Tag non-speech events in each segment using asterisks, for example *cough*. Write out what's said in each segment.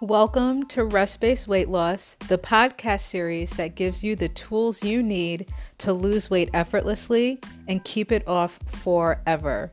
Welcome to Rest Based Weight Loss, the podcast series that gives you the tools you need to lose weight effortlessly and keep it off forever.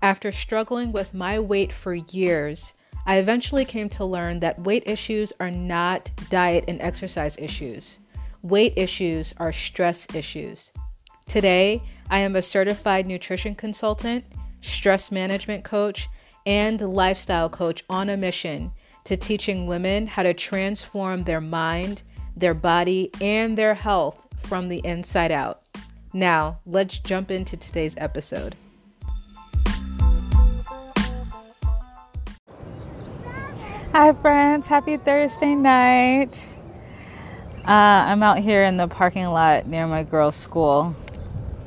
After struggling with my weight for years, I eventually came to learn that weight issues are not diet and exercise issues. Weight issues are stress issues. Today, I am a certified nutrition consultant, stress management coach, and lifestyle coach on a mission to teaching women how to transform their mind, their body, and their health from the inside out. Now, let's jump into today's episode. Hi, friends. Happy Thursday night. Uh, I'm out here in the parking lot near my girls' school,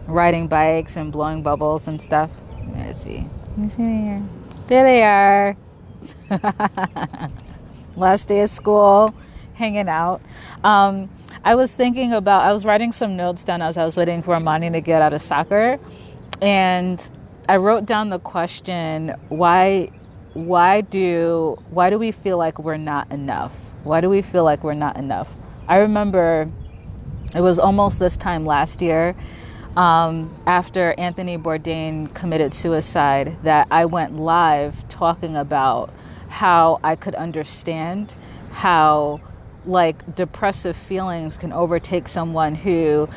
riding bikes and blowing bubbles and stuff. Let's see. You see here? There they are. *laughs* Last day of school, hanging out. Um, I was thinking about, I was writing some notes down as I was waiting for Amani to get out of soccer. And I wrote down the question why why do why do we feel like we're not enough why do we feel like we're not enough i remember it was almost this time last year um, after Anthony Bourdain committed suicide that I went live talking about how I could understand how like depressive feelings can overtake someone who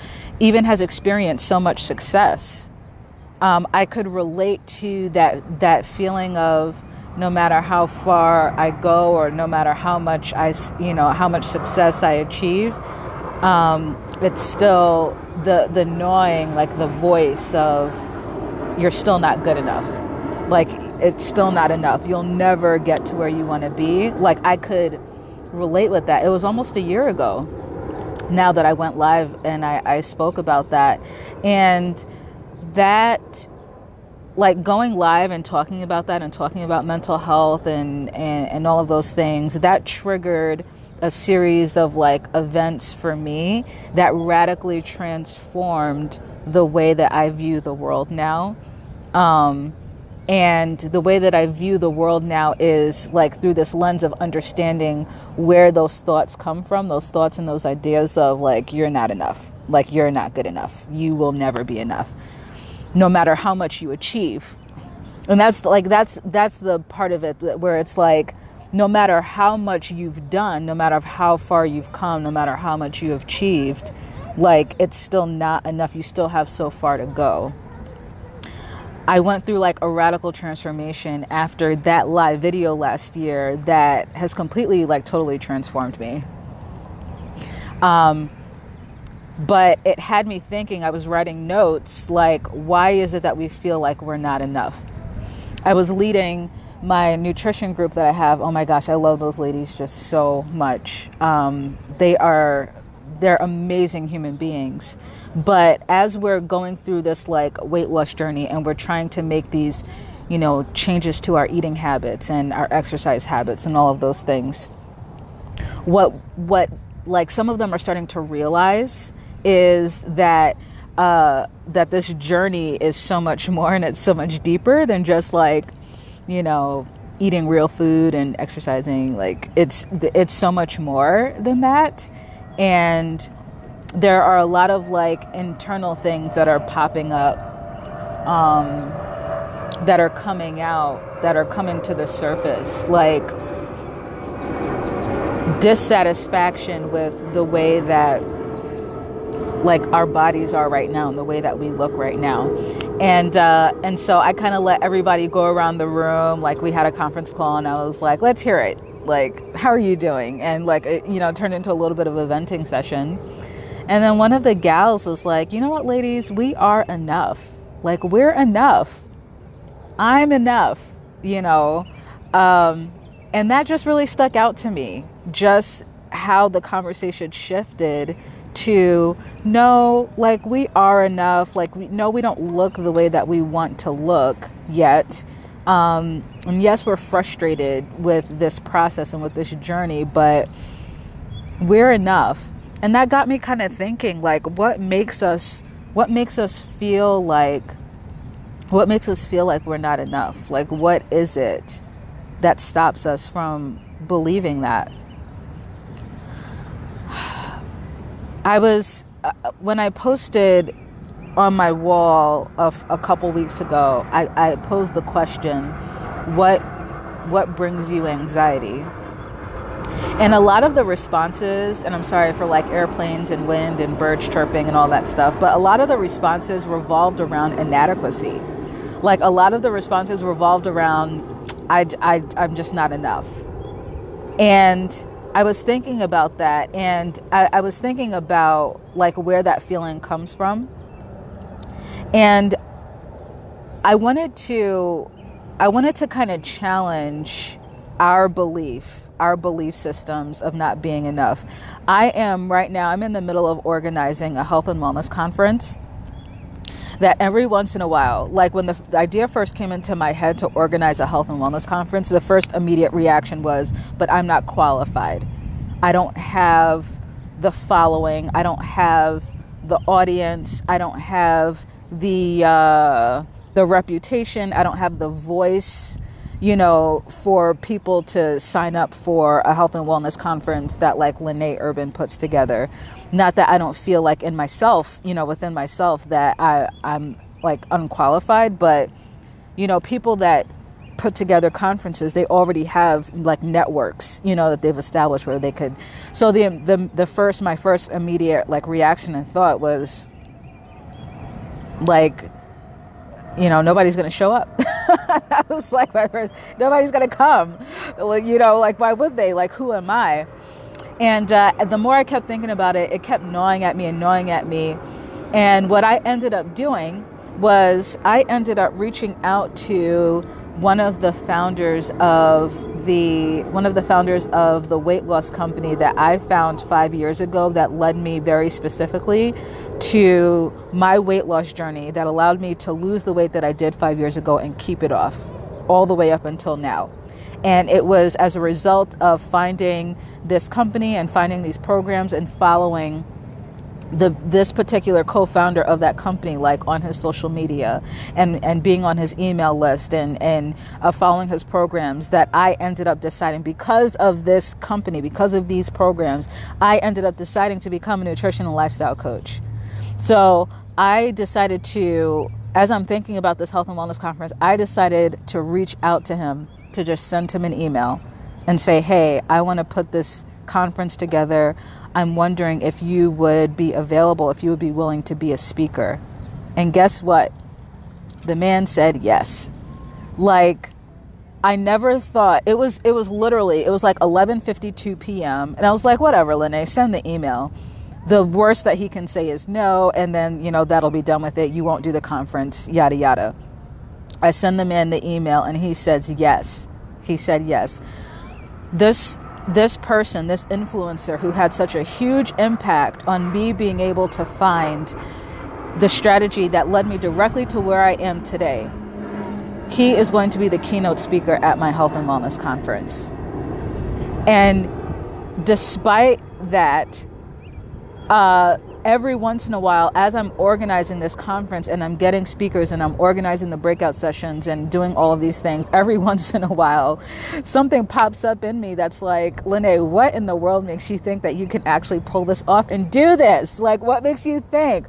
even has experienced so much success. Um, I could relate to that that feeling of no matter how far I go or no matter how much I you know how much success I achieve, um, it's still the the gnawing like the voice of you're still not good enough. Like it's still not enough. You'll never get to where you want to be. Like i could relate with that. It was almost a year ago now that i went live and i, I spoke about that. And that like going live and talking about that and talking about mental health and, and, and all of those things that triggered a series of like events for me that radically transformed the way that I view the world now. Um, and the way that I view the world now is like through this lens of understanding where those thoughts come from, those thoughts and those ideas of like, you're not enough, like, you're not good enough, you will never be enough, no matter how much you achieve. And that's like, that's, that's the part of it where it's like, no matter how much you've done, no matter how far you've come, no matter how much you have achieved, like it's still not enough. You still have so far to go. I went through like a radical transformation after that live video last year that has completely, like, totally transformed me. Um, but it had me thinking, I was writing notes like, why is it that we feel like we're not enough? I was leading my nutrition group that I have, oh my gosh, I love those ladies just so much. Um, they are they're amazing human beings. But as we're going through this like weight loss journey and we're trying to make these, you know, changes to our eating habits and our exercise habits and all of those things, what what like some of them are starting to realize is that uh, that this journey is so much more and it's so much deeper than just like you know, eating real food and exercising, like it's it's so much more than that. And there are a lot of like internal things that are popping up um, that are coming out that are coming to the surface like dissatisfaction with the way that like our bodies are right now and the way that we look right now. And uh, and so i kind of let everybody go around the room. Like we had a conference call and i was like let's hear it. Like how are you doing? And like it, you know turned into a little bit of a venting session. And then one of the gals was like you know what ladies? We are enough. Like we're enough. I'm enough you know? Um, and that just really stuck out to me just how the conversation shifted to no, like we are enough. Like we no, we don't look the way that we want to look yet. Um, and yes, we're frustrated with this process and with this journey, but we're enough. And that got me kind of thinking, like, what makes us, what makes us feel like, what makes us feel like we're not enough? Like, what is it that stops us from believing that. I was, uh, when I posted on my wall of a couple weeks ago, I, I posed the question, what, what brings you anxiety? And a lot of the responses, and I'm sorry for like airplanes and wind and birds chirping and all that stuff, but a lot of the responses revolved around inadequacy. Like a lot of the responses revolved around, I, I, I'm just not enough. And I was thinking about that, and I, I was thinking about like where that feeling comes from. And I wanted to, I wanted to kind of challenge our belief our belief systems of not being enough. I am right now, I'm in the middle of organizing a health and wellness conference that every once in a while, like when the, the, idea first came into my head to organize a health and wellness conference, the first immediate reaction was, but I'm not qualified. I don't have the following, I don't have the audience, I don't have the uh, the reputation, I don't have the voice you know, for people to sign up for a health and wellness conference that like Lene Urban puts together. Not that I don't feel like in myself, you know, within myself that I, I'm like unqualified, but you know, people that put together conferences, they already have like networks, you know, that they've established where they could. So the the the first my first immediate like reaction and thought was like you know, nobody's going to show up. *laughs* I was like, my first, nobody's going to come. Like, you know, like, why would they? Like, who am I? And uh, the more I kept thinking about it, it kept gnawing at me and gnawing at me. And what I ended up doing was I ended up reaching out to one of the founders of the one of the founders of the weight loss company that I found 5 years ago that led me very specifically to my weight loss journey that allowed me to lose the weight that I did 5 years ago and keep it off all the way up until now. And it was as a result of finding this company and finding these programs and following the this particular co-founder of that company like on his social media and and being on his email list and and uh, following his programs that I ended up deciding because of this company because of these programs I ended up deciding to become a nutrition and lifestyle coach. So I decided to as I'm thinking about this health and wellness conference I decided to reach out to him to just send him an email and say hey I want to put this conference together I'm wondering if you would be available, if you would be willing to be a speaker. And guess what? The man said yes. Like, I never thought it was it was literally it was like 11:52 p.m. and I was like whatever Lene send the email the worst that he can say is no and then you know that'll be done with it you won't do the conference yada yada I send the man the email and he says yes he said yes this this person, this influencer who had such a huge impact on me being able to find the strategy that led me directly to where I am today, he is going to be the keynote speaker at my health and wellness conference. And despite that, uh, every once in a while, as I'm organizing this conference and I'm getting speakers and I'm organizing the breakout sessions and doing all of these things, every *laughs* once in a while, something pops up in me that's like, Lene, what in the world makes you think that you can actually pull this off and do this? Like, what makes you think?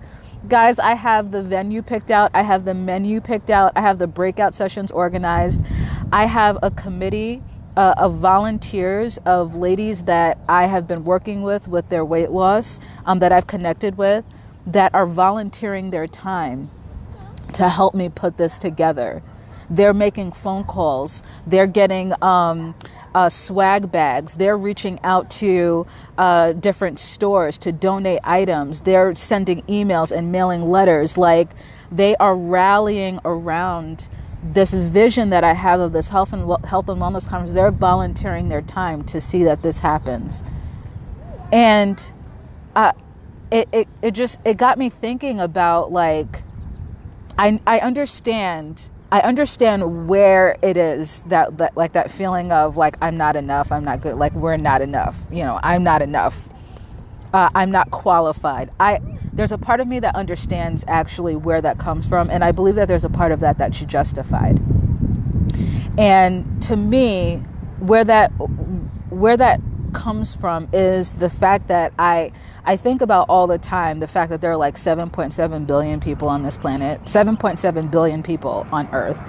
Guys, I have the venue picked out. I have the menu picked out. I have the breakout sessions organized. I have a committee uh, of volunteers, of ladies that I have been working with with their weight loss, um, that I've connected with, that are volunteering their time to help me put this together. They're making phone calls. They're getting um, uh, swag bags. They're reaching out to uh, different stores to donate items. They're sending emails and mailing letters. Like they are rallying around this vision that I have of this health and health and wellness conference, they're volunteering their time to see that this happens, and uh, it, it it just it got me thinking about like I I understand I understand where it is that, that like that feeling of like I'm not enough, I'm not good, like we're not enough, you know, I'm not enough, uh, I'm not qualified. I there's a part of me that understands actually where that comes from, and I believe that there's a part of that that's justified. And to me, where that where that comes from is the fact that I I think about all the time the fact that there are like 7.7 billion people on this planet, 7.7 billion people on Earth.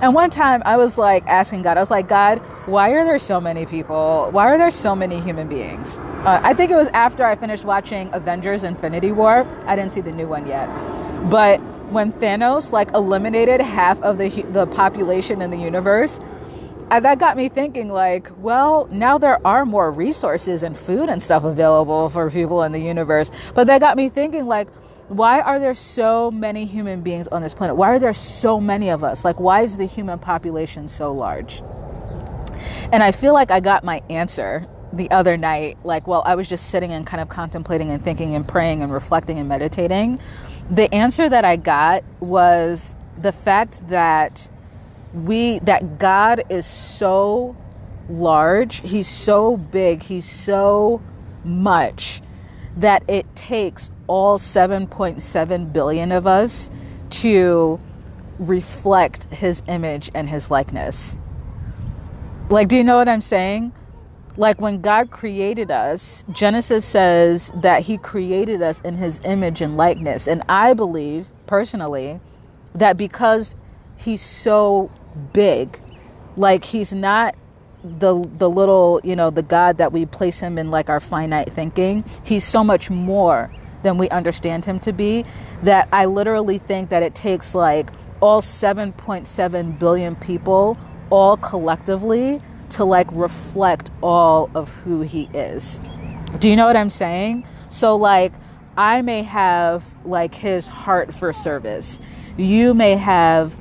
And one time I was like asking God, I was like, God, why are there so many people? Why are there so many human beings? Uh, I think it was after I finished watching Avengers Infinity War. I didn't see the new one yet. But when Thanos like eliminated half of the the population in the universe, and that got me thinking like well now there are more resources and food and stuff available for people in the universe but that got me thinking like why are there so many human beings on this planet? Why are there so many of us? Like why is the human population so large? And i feel like i got my answer the other night. Like while i was just sitting and kind of contemplating and thinking and praying and reflecting and meditating the answer that i got was the fact that we that God is so large, he's so big, he's so much that it takes all 7.7 billion of us to reflect his image and his likeness. Like, do you know what I'm saying? Like, when God created us, Genesis says that he created us in his image and likeness. And I believe, personally, that because he's so big. Like he's not the the little, you know, the God that we place him in like our finite thinking. He's so much more than we understand him to be that I literally think that it takes like all 7.7 billion people all collectively to like reflect all of who he is. Do you know what I'm saying? So like I may have like his heart for service. You may have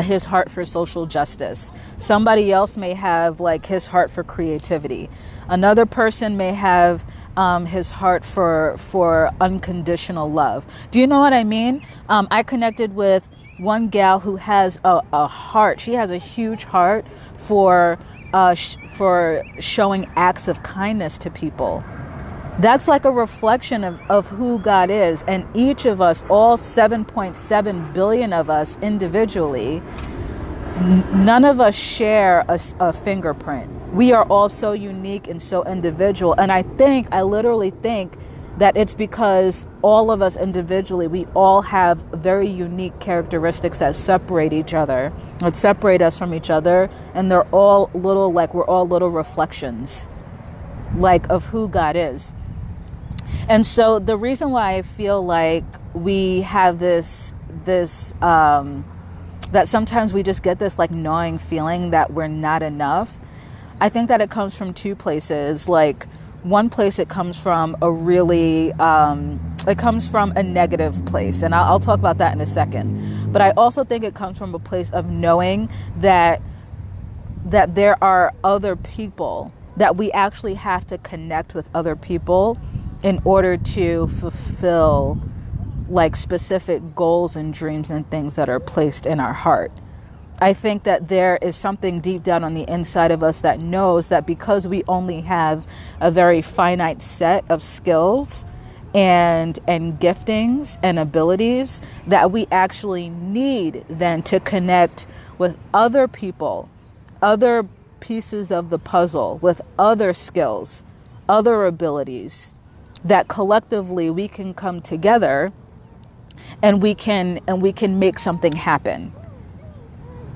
his heart for social justice. Somebody else may have like his heart for creativity. Another person may have um, his heart for for unconditional love. Do you know what I mean? Um, I connected with one gal who has a, a heart. She has a huge heart for uh, sh- for showing acts of kindness to people. That's like a reflection of, of who God is. And each of us, all 7.7 billion of us individually, n- none of us share a, a fingerprint. We are all so unique and so individual. And I think, I literally think, that it's because all of us individually, we all have very unique characteristics that separate each other, that separate us from each other, and they're all little, like we're all little reflections, like of who God is. And so the reason why I feel like we have this this um, that sometimes we just get this like gnawing feeling that we're not enough. I think that it comes from two places. Like one place, it comes from a really um, it comes from a negative place, and I'll, I'll talk about that in a second. But I also think it comes from a place of knowing that that there are other people that we actually have to connect with other people in order to fulfill like specific goals and dreams and things that are placed in our heart. I think that there is something deep down on the inside of us that knows that because we only have a very finite set of skills and and giftings and abilities that we actually need then to connect with other people, other pieces of the puzzle, with other skills, other abilities that collectively we can come together and we can and we can make something happen.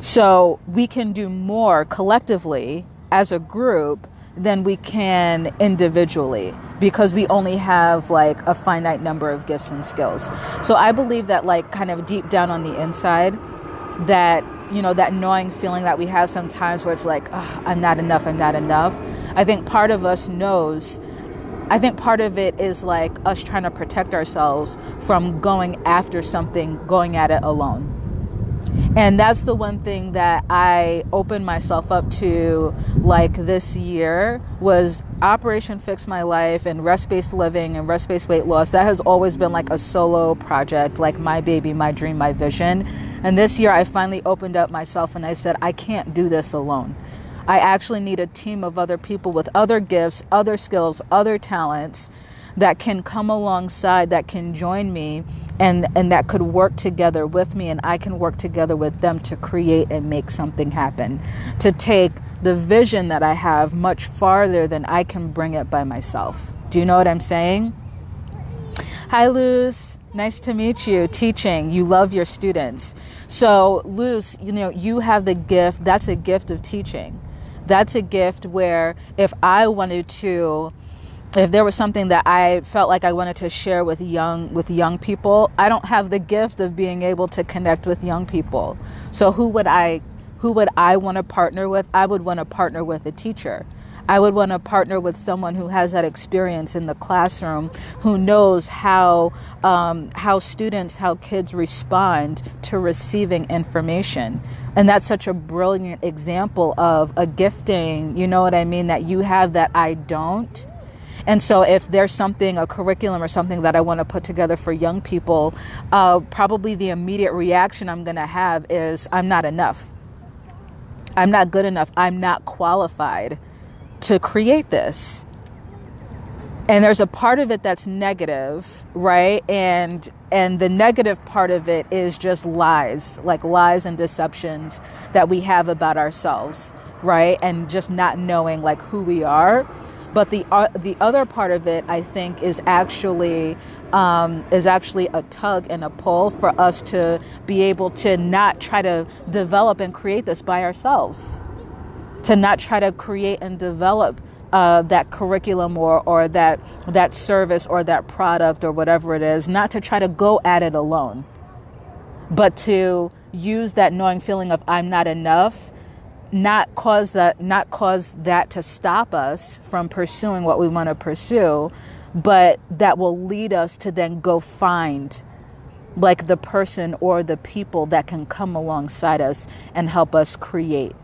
So we can do more collectively as a group than we can individually because we only have like a finite number of gifts and skills. So i believe that like kind of deep down on the inside that you know that gnawing feeling that we have sometimes where it's like oh, i'm not enough i'm not enough. I think part of us knows I think part of it is like us trying to protect ourselves from going after something, going at it alone. And that's the one thing that I opened myself up to like this year was Operation Fix My Life and rest based living and rest based weight loss. That has always been like a solo project, like my baby, my dream, my vision. And this year I finally opened up myself and I said, I can't do this alone. I actually need a team of other people with other gifts, other skills, other talents that can come alongside, that can join me and and that could work together with me and I can work together with them to create and make something happen to take the vision that I have much farther than I can bring it by myself. Do you know what I'm saying? Hi Luz, nice to meet you. Teaching, you love your students. So, Luz, you know, you have the gift, that's a gift of teaching. That's a gift where if I wanted to if there was something that I felt like I wanted to share with young with young people, I don't have the gift of being able to connect with young people. So who would I who would I want to partner with? I would want to partner with a teacher. I would want to partner with someone who has that experience in the classroom, who knows how um, how students, how kids respond to receiving information, and that's such a brilliant example of a gifting. You know what I mean? That you have that I don't and so, if there's something, a curriculum or something that I want to put together for young people, uh, probably the immediate reaction I'm going to have is I'm not enough. I'm not good enough. I'm not qualified to create this. And there's a part of it that's negative, right? And and the negative part of it is just lies, like lies and deceptions that we have about ourselves, right? And just not knowing like who we are but the uh, the other part of it, I think, is actually um, is actually a tug and a pull for us to be able to not try to develop and create this by ourselves, to not try to create and develop uh, that curriculum or or that that service or that product or whatever it is, not to try to go at it alone, but to use that knowing feeling of I'm not enough not cause that not cause that to stop us from pursuing what we want to pursue but that will lead us to then go find like the person or the people that can come alongside us and help us create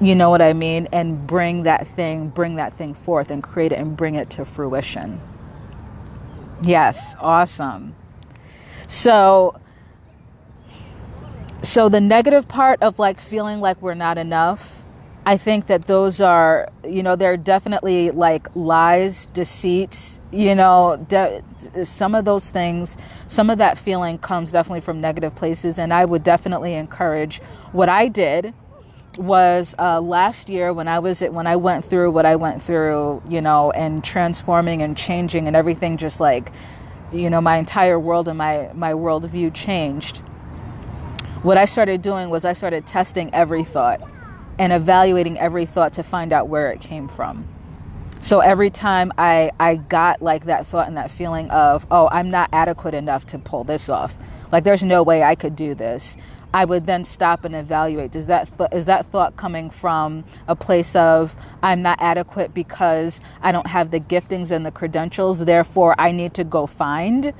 you know what i mean? And bring that thing bring that thing forth and create it and bring it to fruition. Yes awesome. So so the negative part of like feeling like we're not enough i think that those are you know they're definitely like lies deceits you know de- some of those things some of that feeling comes definitely from negative places and i would definitely encourage what i did was uh, last year when i was when i went through what i went through you know and transforming and changing and everything just like you know my entire world and my my worldview changed what I started doing was I started testing every thought and evaluating every thought to find out where it came from. So every time I, I got like that thought and that feeling of, oh, I'm not adequate enough to pull this off. Like there's no way I could do this. I would then stop and evaluate. Does that th- is that thought coming from a place of I'm not adequate because I don't have the giftings and the credentials, therefore I need to go find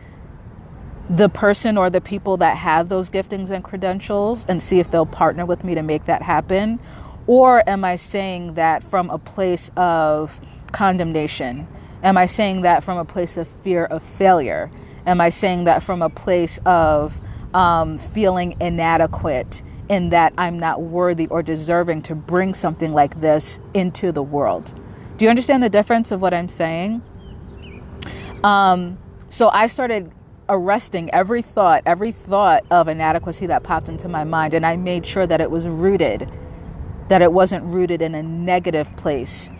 the person or the people that have those giftings and credentials and see if they'll partner with me to make that happen? Or am I saying that from a place of condemnation? Am I saying that from a place of fear of failure? Am I saying that from a place of um, feeling inadequate in that I'm not worthy or deserving to bring something like this into the world? Do you understand the difference of what I'm saying? Um, so I started arresting every thought, every thought of inadequacy that popped into my mind, and I made sure that it was rooted, that it wasn't rooted in a negative place.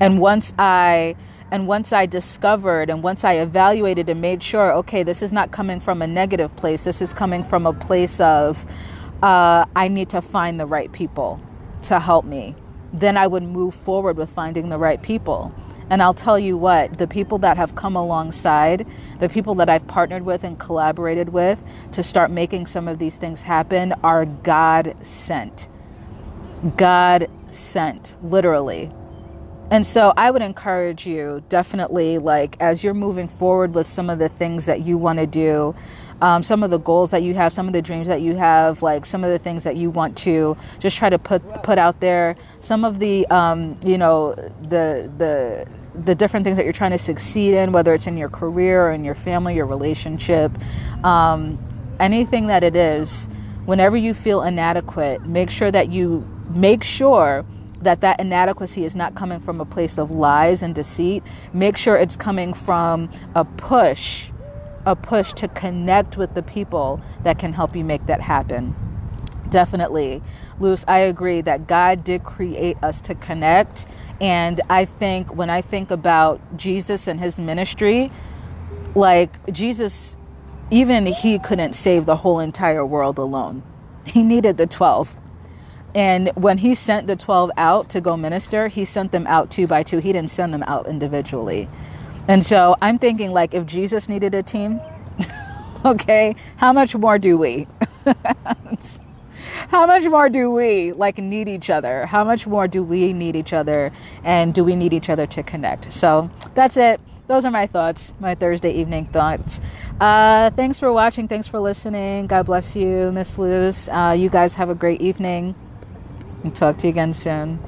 And once I and once I discovered and once I evaluated and made sure, okay, this is not coming from a negative place. This is coming from a place of uh, I need to find the right people to help me. Then I would move forward with finding the right people. And I'll tell you what, the people that have come alongside, the people that I've partnered with and collaborated with to start making some of these things happen are God sent. God sent, literally. And so I would encourage you definitely, like, as you're moving forward with some of the things that you want to do, um, some of the goals that you have, some of the dreams that you have, like some of the things that you want to just try to put put out there. Some of the, um, you know, the the the different things that you're trying to succeed in, whether it's in your career or in your family, your relationship, um, anything that it is, whenever you feel inadequate, make sure that you make sure that that inadequacy is not coming from a place of lies and deceit. Make sure it's coming from a push a push to connect with the people that can help you make that happen. Definitely. Luz, I agree that God did create us to connect. And I think when I think about Jesus and his ministry, like Jesus, even he couldn't save the whole entire world alone. He needed the 12. And when he sent the 12 out to go minister, he sent them out two by two. He didn't send them out individually. And so I'm thinking, like, if Jesus needed a team, *laughs* okay, how much more do we? *laughs* how much more do we like need each other? How much more do we need each other? And do we need each other to connect? So that's it. Those are my thoughts, my Thursday evening thoughts. Uh, thanks for watching. Thanks for listening. God bless you, Miss Luz. Uh, you guys have a great evening. And talk to you again soon.